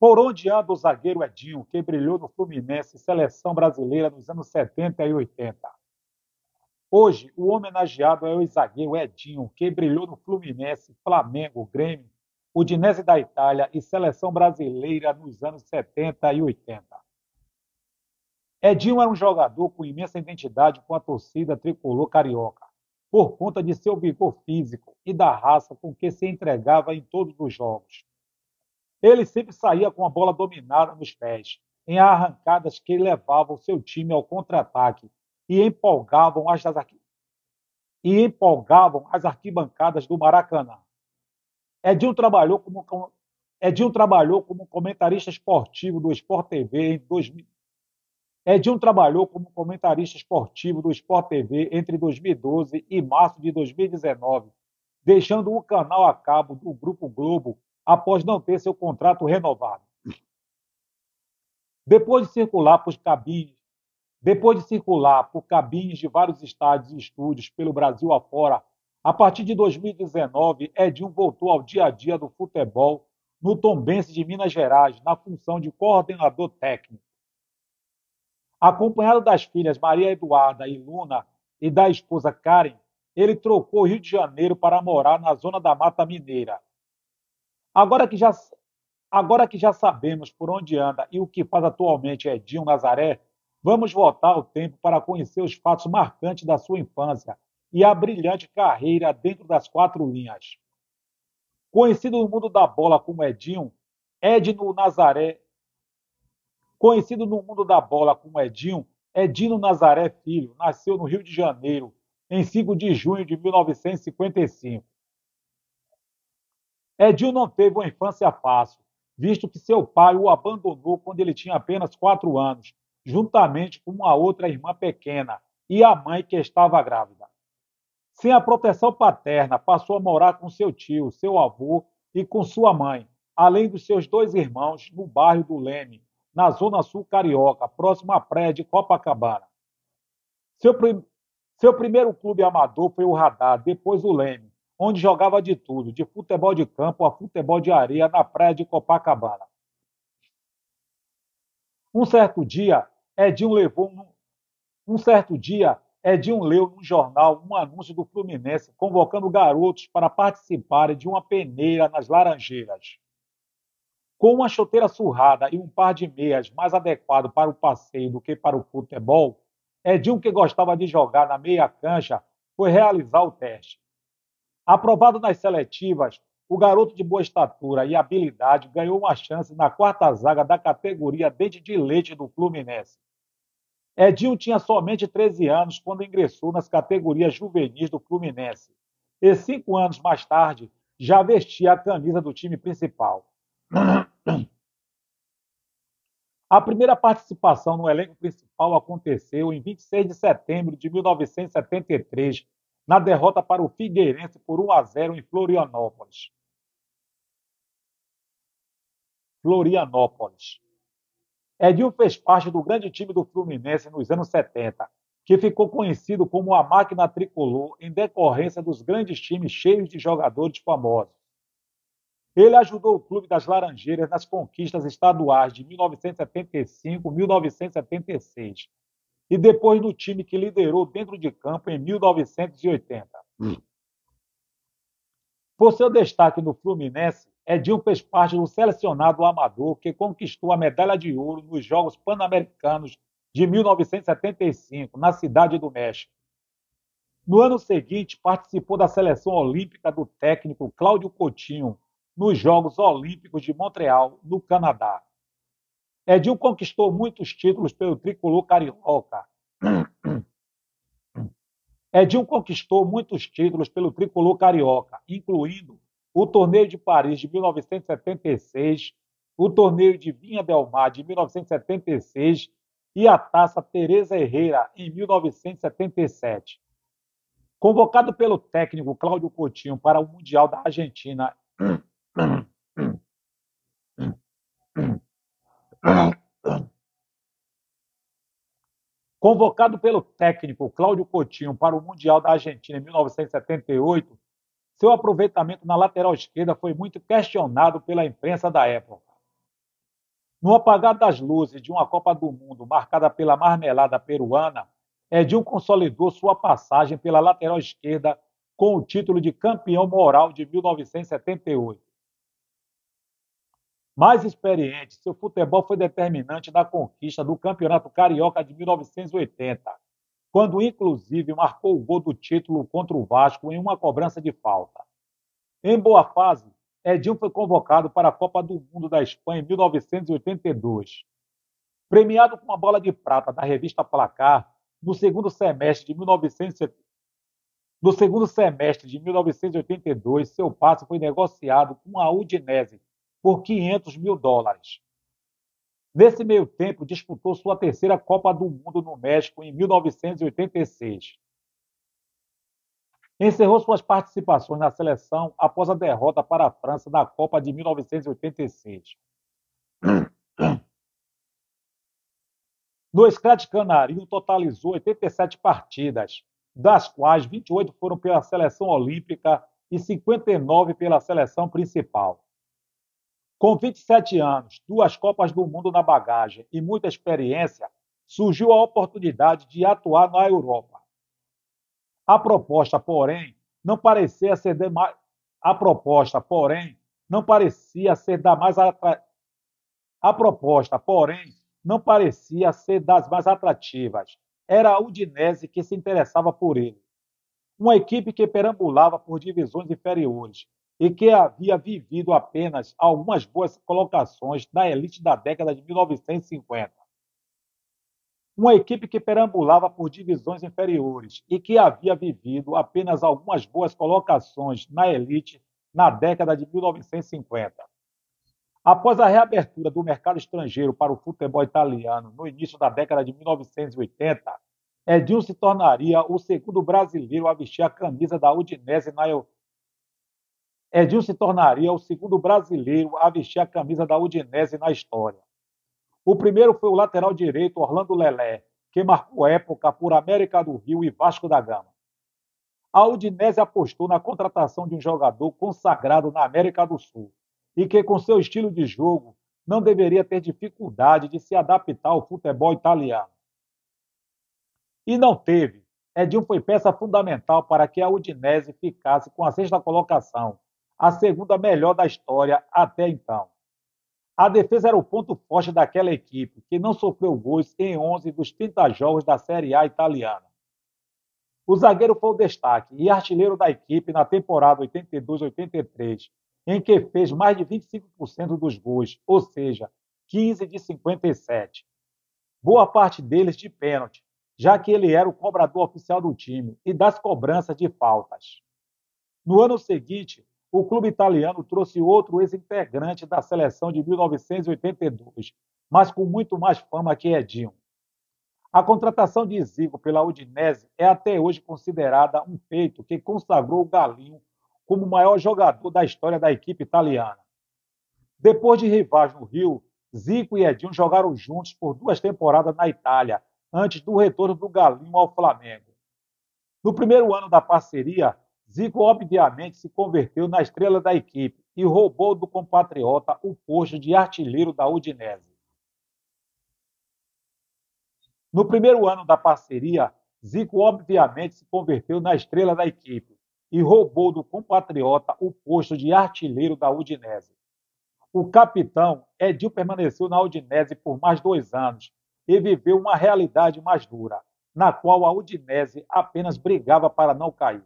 Por onde anda o zagueiro Edinho, que brilhou no Fluminense seleção brasileira nos anos 70 e 80? Hoje, o homenageado é o zagueiro Edinho, que brilhou no Fluminense, Flamengo, Grêmio, Udinese da Itália e seleção brasileira nos anos 70 e 80. Edinho era um jogador com imensa identidade com a torcida tricolor carioca, por conta de seu vigor físico e da raça com que se entregava em todos os jogos. Ele sempre saía com a bola dominada nos pés, em arrancadas que levavam seu time ao contra-ataque e empolgavam as, e empolgavam as arquibancadas do Maracanã. Edinho trabalhou como, trabalhou como comentarista esportivo do Sport TV em 2000. Edinho trabalhou como comentarista esportivo do Sport TV entre 2012 e março de 2019, deixando o canal a cabo do Grupo Globo após não ter seu contrato renovado. Depois de circular por cabines, depois de circular por cabines de vários estádios e estúdios pelo Brasil afora, a partir de 2019, Edinho voltou ao dia a dia do futebol no Tombense de Minas Gerais, na função de coordenador técnico. Acompanhado das filhas Maria Eduarda e Luna e da esposa Karen, ele trocou Rio de Janeiro para morar na zona da Mata Mineira, Agora que já, agora que já sabemos por onde anda e o que faz atualmente Edinho Nazaré, vamos voltar ao tempo para conhecer os fatos marcantes da sua infância e a brilhante carreira dentro das quatro linhas. Conhecido no mundo da bola como Edinho, Edno Nazaré. Conhecido no mundo da bola como Edinho, Edino Nazaré Filho nasceu no Rio de Janeiro em 5 de junho de 1955. Edil não teve uma infância fácil, visto que seu pai o abandonou quando ele tinha apenas quatro anos, juntamente com uma outra irmã pequena e a mãe que estava grávida. Sem a proteção paterna, passou a morar com seu tio, seu avô e com sua mãe, além dos seus dois irmãos, no bairro do Leme, na zona sul carioca, próximo à praia de Copacabana. Seu, prim... seu primeiro clube amador foi o Radar, depois o Leme, onde jogava de tudo, de futebol de campo a futebol de areia na praia de Copacabana. Um certo dia, Edinho levou um, um certo dia, Edinho leu no jornal um anúncio do Fluminense convocando garotos para participarem de uma peneira nas Laranjeiras. Com uma chuteira surrada e um par de meias mais adequado para o passeio do que para o futebol, Edinho, que gostava de jogar na meia cancha, foi realizar o teste. Aprovado nas seletivas, o garoto de boa estatura e habilidade ganhou uma chance na quarta zaga da categoria dente de leite do Fluminense. Edinho tinha somente 13 anos quando ingressou nas categorias juvenis do Fluminense. E cinco anos mais tarde, já vestia a camisa do time principal. A primeira participação no elenco principal aconteceu em 26 de setembro de 1973, na derrota para o Figueirense por 1 a 0 em Florianópolis. Florianópolis. Edil fez parte do grande time do Fluminense nos anos 70, que ficou conhecido como a máquina tricolor em decorrência dos grandes times cheios de jogadores famosos. Ele ajudou o Clube das Laranjeiras nas conquistas estaduais de 1975-1976 e depois no time que liderou dentro de campo em 1980. Hum. Por seu destaque no Fluminense, Edinho fez parte do selecionado amador que conquistou a medalha de ouro nos Jogos Pan-Americanos de 1975, na Cidade do México. No ano seguinte, participou da seleção olímpica do técnico Cláudio Coutinho nos Jogos Olímpicos de Montreal, no Canadá. Edinho conquistou muitos títulos pelo tricolor carioca. Edinho conquistou muitos títulos pelo tricolor carioca, incluindo o Torneio de Paris de 1976, o Torneio de Vinha Del Mar de 1976 e a Taça Teresa Herrera em 1977. Convocado pelo técnico Cláudio Coutinho para o Mundial da Argentina Convocado pelo técnico Cláudio Coutinho para o Mundial da Argentina em 1978, Seu aproveitamento na lateral esquerda foi muito questionado pela imprensa da época. No apagar das luzes de uma Copa do Mundo marcada pela marmelada peruana, Edil consolidou sua passagem pela lateral esquerda com o título de campeão moral de 1978. Mais experiente, seu futebol foi determinante na conquista do Campeonato Carioca de 1980, quando inclusive marcou o gol do título contra o Vasco em uma cobrança de falta. Em boa fase, Edinho foi convocado para a Copa do Mundo da Espanha em 1982. Premiado com a bola de prata da revista Placar, no segundo semestre de 1970, no segundo semestre de 1982, seu passe foi negociado com a Udinese por 500 mil dólares. Nesse meio tempo, disputou sua terceira Copa do Mundo no México em 1986 encerrou suas participações na seleção após a derrota para a França na Copa de 1986. No Scratch Canarinho totalizou 87 partidas, das quais 28 foram pela seleção olímpica e 59 pela seleção principal. Com 27 anos, duas Copas do Mundo na bagagem e muita experiência, surgiu a oportunidade de atuar na Europa. A proposta, porém, não parecia ser de mais... a proposta, porém, não parecia ser da mais atra... a proposta, porém, não parecia ser das mais atrativas. Era a Udinese que se interessava por ele. Uma equipe que perambulava por divisões inferiores e que havia vivido apenas algumas boas colocações na elite da década de 1950 uma equipe que perambulava por divisões inferiores e que havia vivido apenas algumas boas colocações na elite na década de 1950. Após a reabertura do mercado estrangeiro para o futebol italiano no início da década de 1980, Edinho se tornaria o segundo brasileiro a vestir a camisa da Udinese na Edinho se tornaria o segundo brasileiro a vestir a camisa da Udinese na história. O primeiro foi o lateral direito Orlando Lelé, que marcou época por América do Rio e Vasco da Gama. A Udinese apostou na contratação de um jogador consagrado na América do Sul e que, com seu estilo de jogo, não deveria ter dificuldade de se adaptar ao futebol italiano. E não teve. Edinho foi peça fundamental para que a Udinese ficasse com a sexta colocação, a segunda melhor da história até então. A defesa era o ponto forte daquela equipe, que não sofreu gols em 11 dos 30 jogos da Série A italiana. O zagueiro foi o destaque e artilheiro da equipe na temporada 82-83, em que fez mais de 25% dos gols, ou seja, 15 de 57. Boa parte deles de pênalti, já que ele era o cobrador oficial do time e das cobranças de faltas. No ano seguinte, o clube italiano trouxe outro ex-integrante da seleção de 1982, mas com muito mais fama que Edinho. A contratação de Zico pela Udinese é até hoje considerada um feito que consagrou o Galinho como o maior jogador da história da equipe italiana. Depois de rivais no Rio, Zico e Edinho jogaram juntos por duas temporadas na Itália, antes do retorno do Galinho ao Flamengo. No primeiro ano da parceria, Zico, obviamente, se converteu na estrela da equipe e roubou do compatriota o posto de artilheiro da Udinese. No primeiro ano da parceria, Zico, obviamente, se converteu na estrela da equipe e roubou do compatriota o posto de artilheiro da Udinese. O capitão Edil permaneceu na Udinese por mais dois anos e viveu uma realidade mais dura, na qual a Udinese apenas brigava para não cair.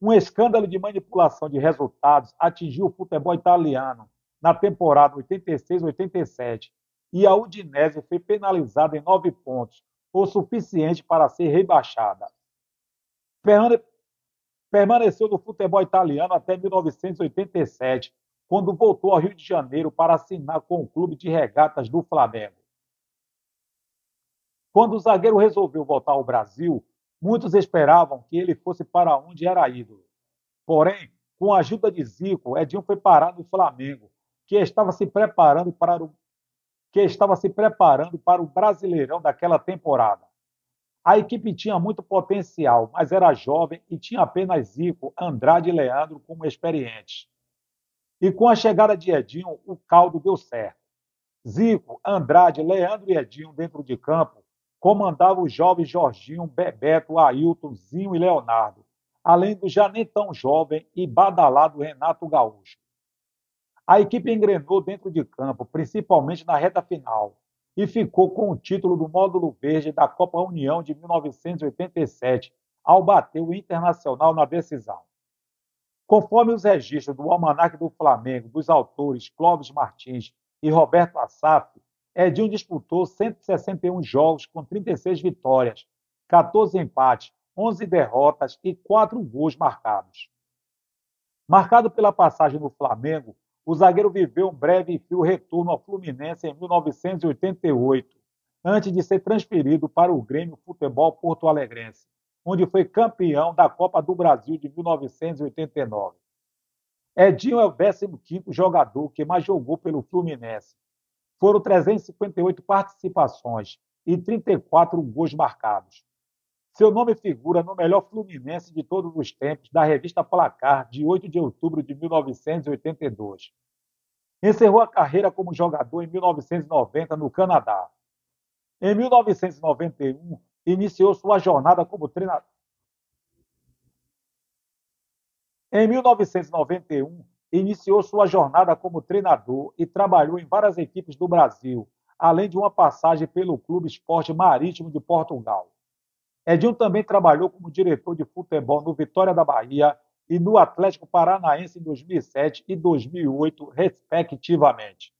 Um escândalo de manipulação de resultados atingiu o futebol italiano na temporada 86-87 e a Udinese foi penalizada em nove pontos, o suficiente para ser rebaixada. Permaneceu no futebol italiano até 1987, quando voltou ao Rio de Janeiro para assinar com o clube de regatas do Flamengo. Quando o zagueiro resolveu voltar ao Brasil, Muitos esperavam que ele fosse para onde era ídolo. Porém, com a ajuda de Zico, Edinho foi parar no Flamengo, que estava se preparando para o que estava se preparando para o Brasileirão daquela temporada. A equipe tinha muito potencial, mas era jovem e tinha apenas Zico, Andrade e Leandro como experientes. E com a chegada de Edinho, o caldo deu certo. Zico, Andrade, Leandro e Edinho dentro de campo comandavam os jovens Jorginho, Bebeto, Ailton, Zinho e Leonardo, além do já nem tão jovem e badalado Renato Gaúcho. A equipe engrenou dentro de campo, principalmente na reta final, e ficou com o título do módulo verde da Copa União de 1987, ao bater o Internacional na decisão. Conforme os registros do Almanac do Flamengo, dos autores Clóvis Martins e Roberto Assaf, Edinho disputou 161 jogos com 36 vitórias, 14 empates, 11 derrotas e 4 gols marcados. Marcado pela passagem no Flamengo, o zagueiro viveu um breve e frio retorno ao Fluminense em 1988, antes de ser transferido para o Grêmio Futebol Porto Alegrense, onde foi campeão da Copa do Brasil de 1989. Edinho é o 15º jogador que mais jogou pelo Fluminense. Foram 358 participações e 34 gols marcados. Seu nome figura no melhor Fluminense de todos os tempos da revista Placar, de 8 de outubro de 1982. Encerrou a carreira como jogador em 1990 no Canadá. Em 1991, iniciou sua jornada como treinador. Em 1991, iniciou sua jornada como treinador e trabalhou em várias equipes do Brasil, além de uma passagem pelo Clube Esporte Marítimo de Portugal. Edinho também trabalhou como diretor de futebol no Vitória da Bahia e no Atlético Paranaense em 2007 e 2008, respectivamente.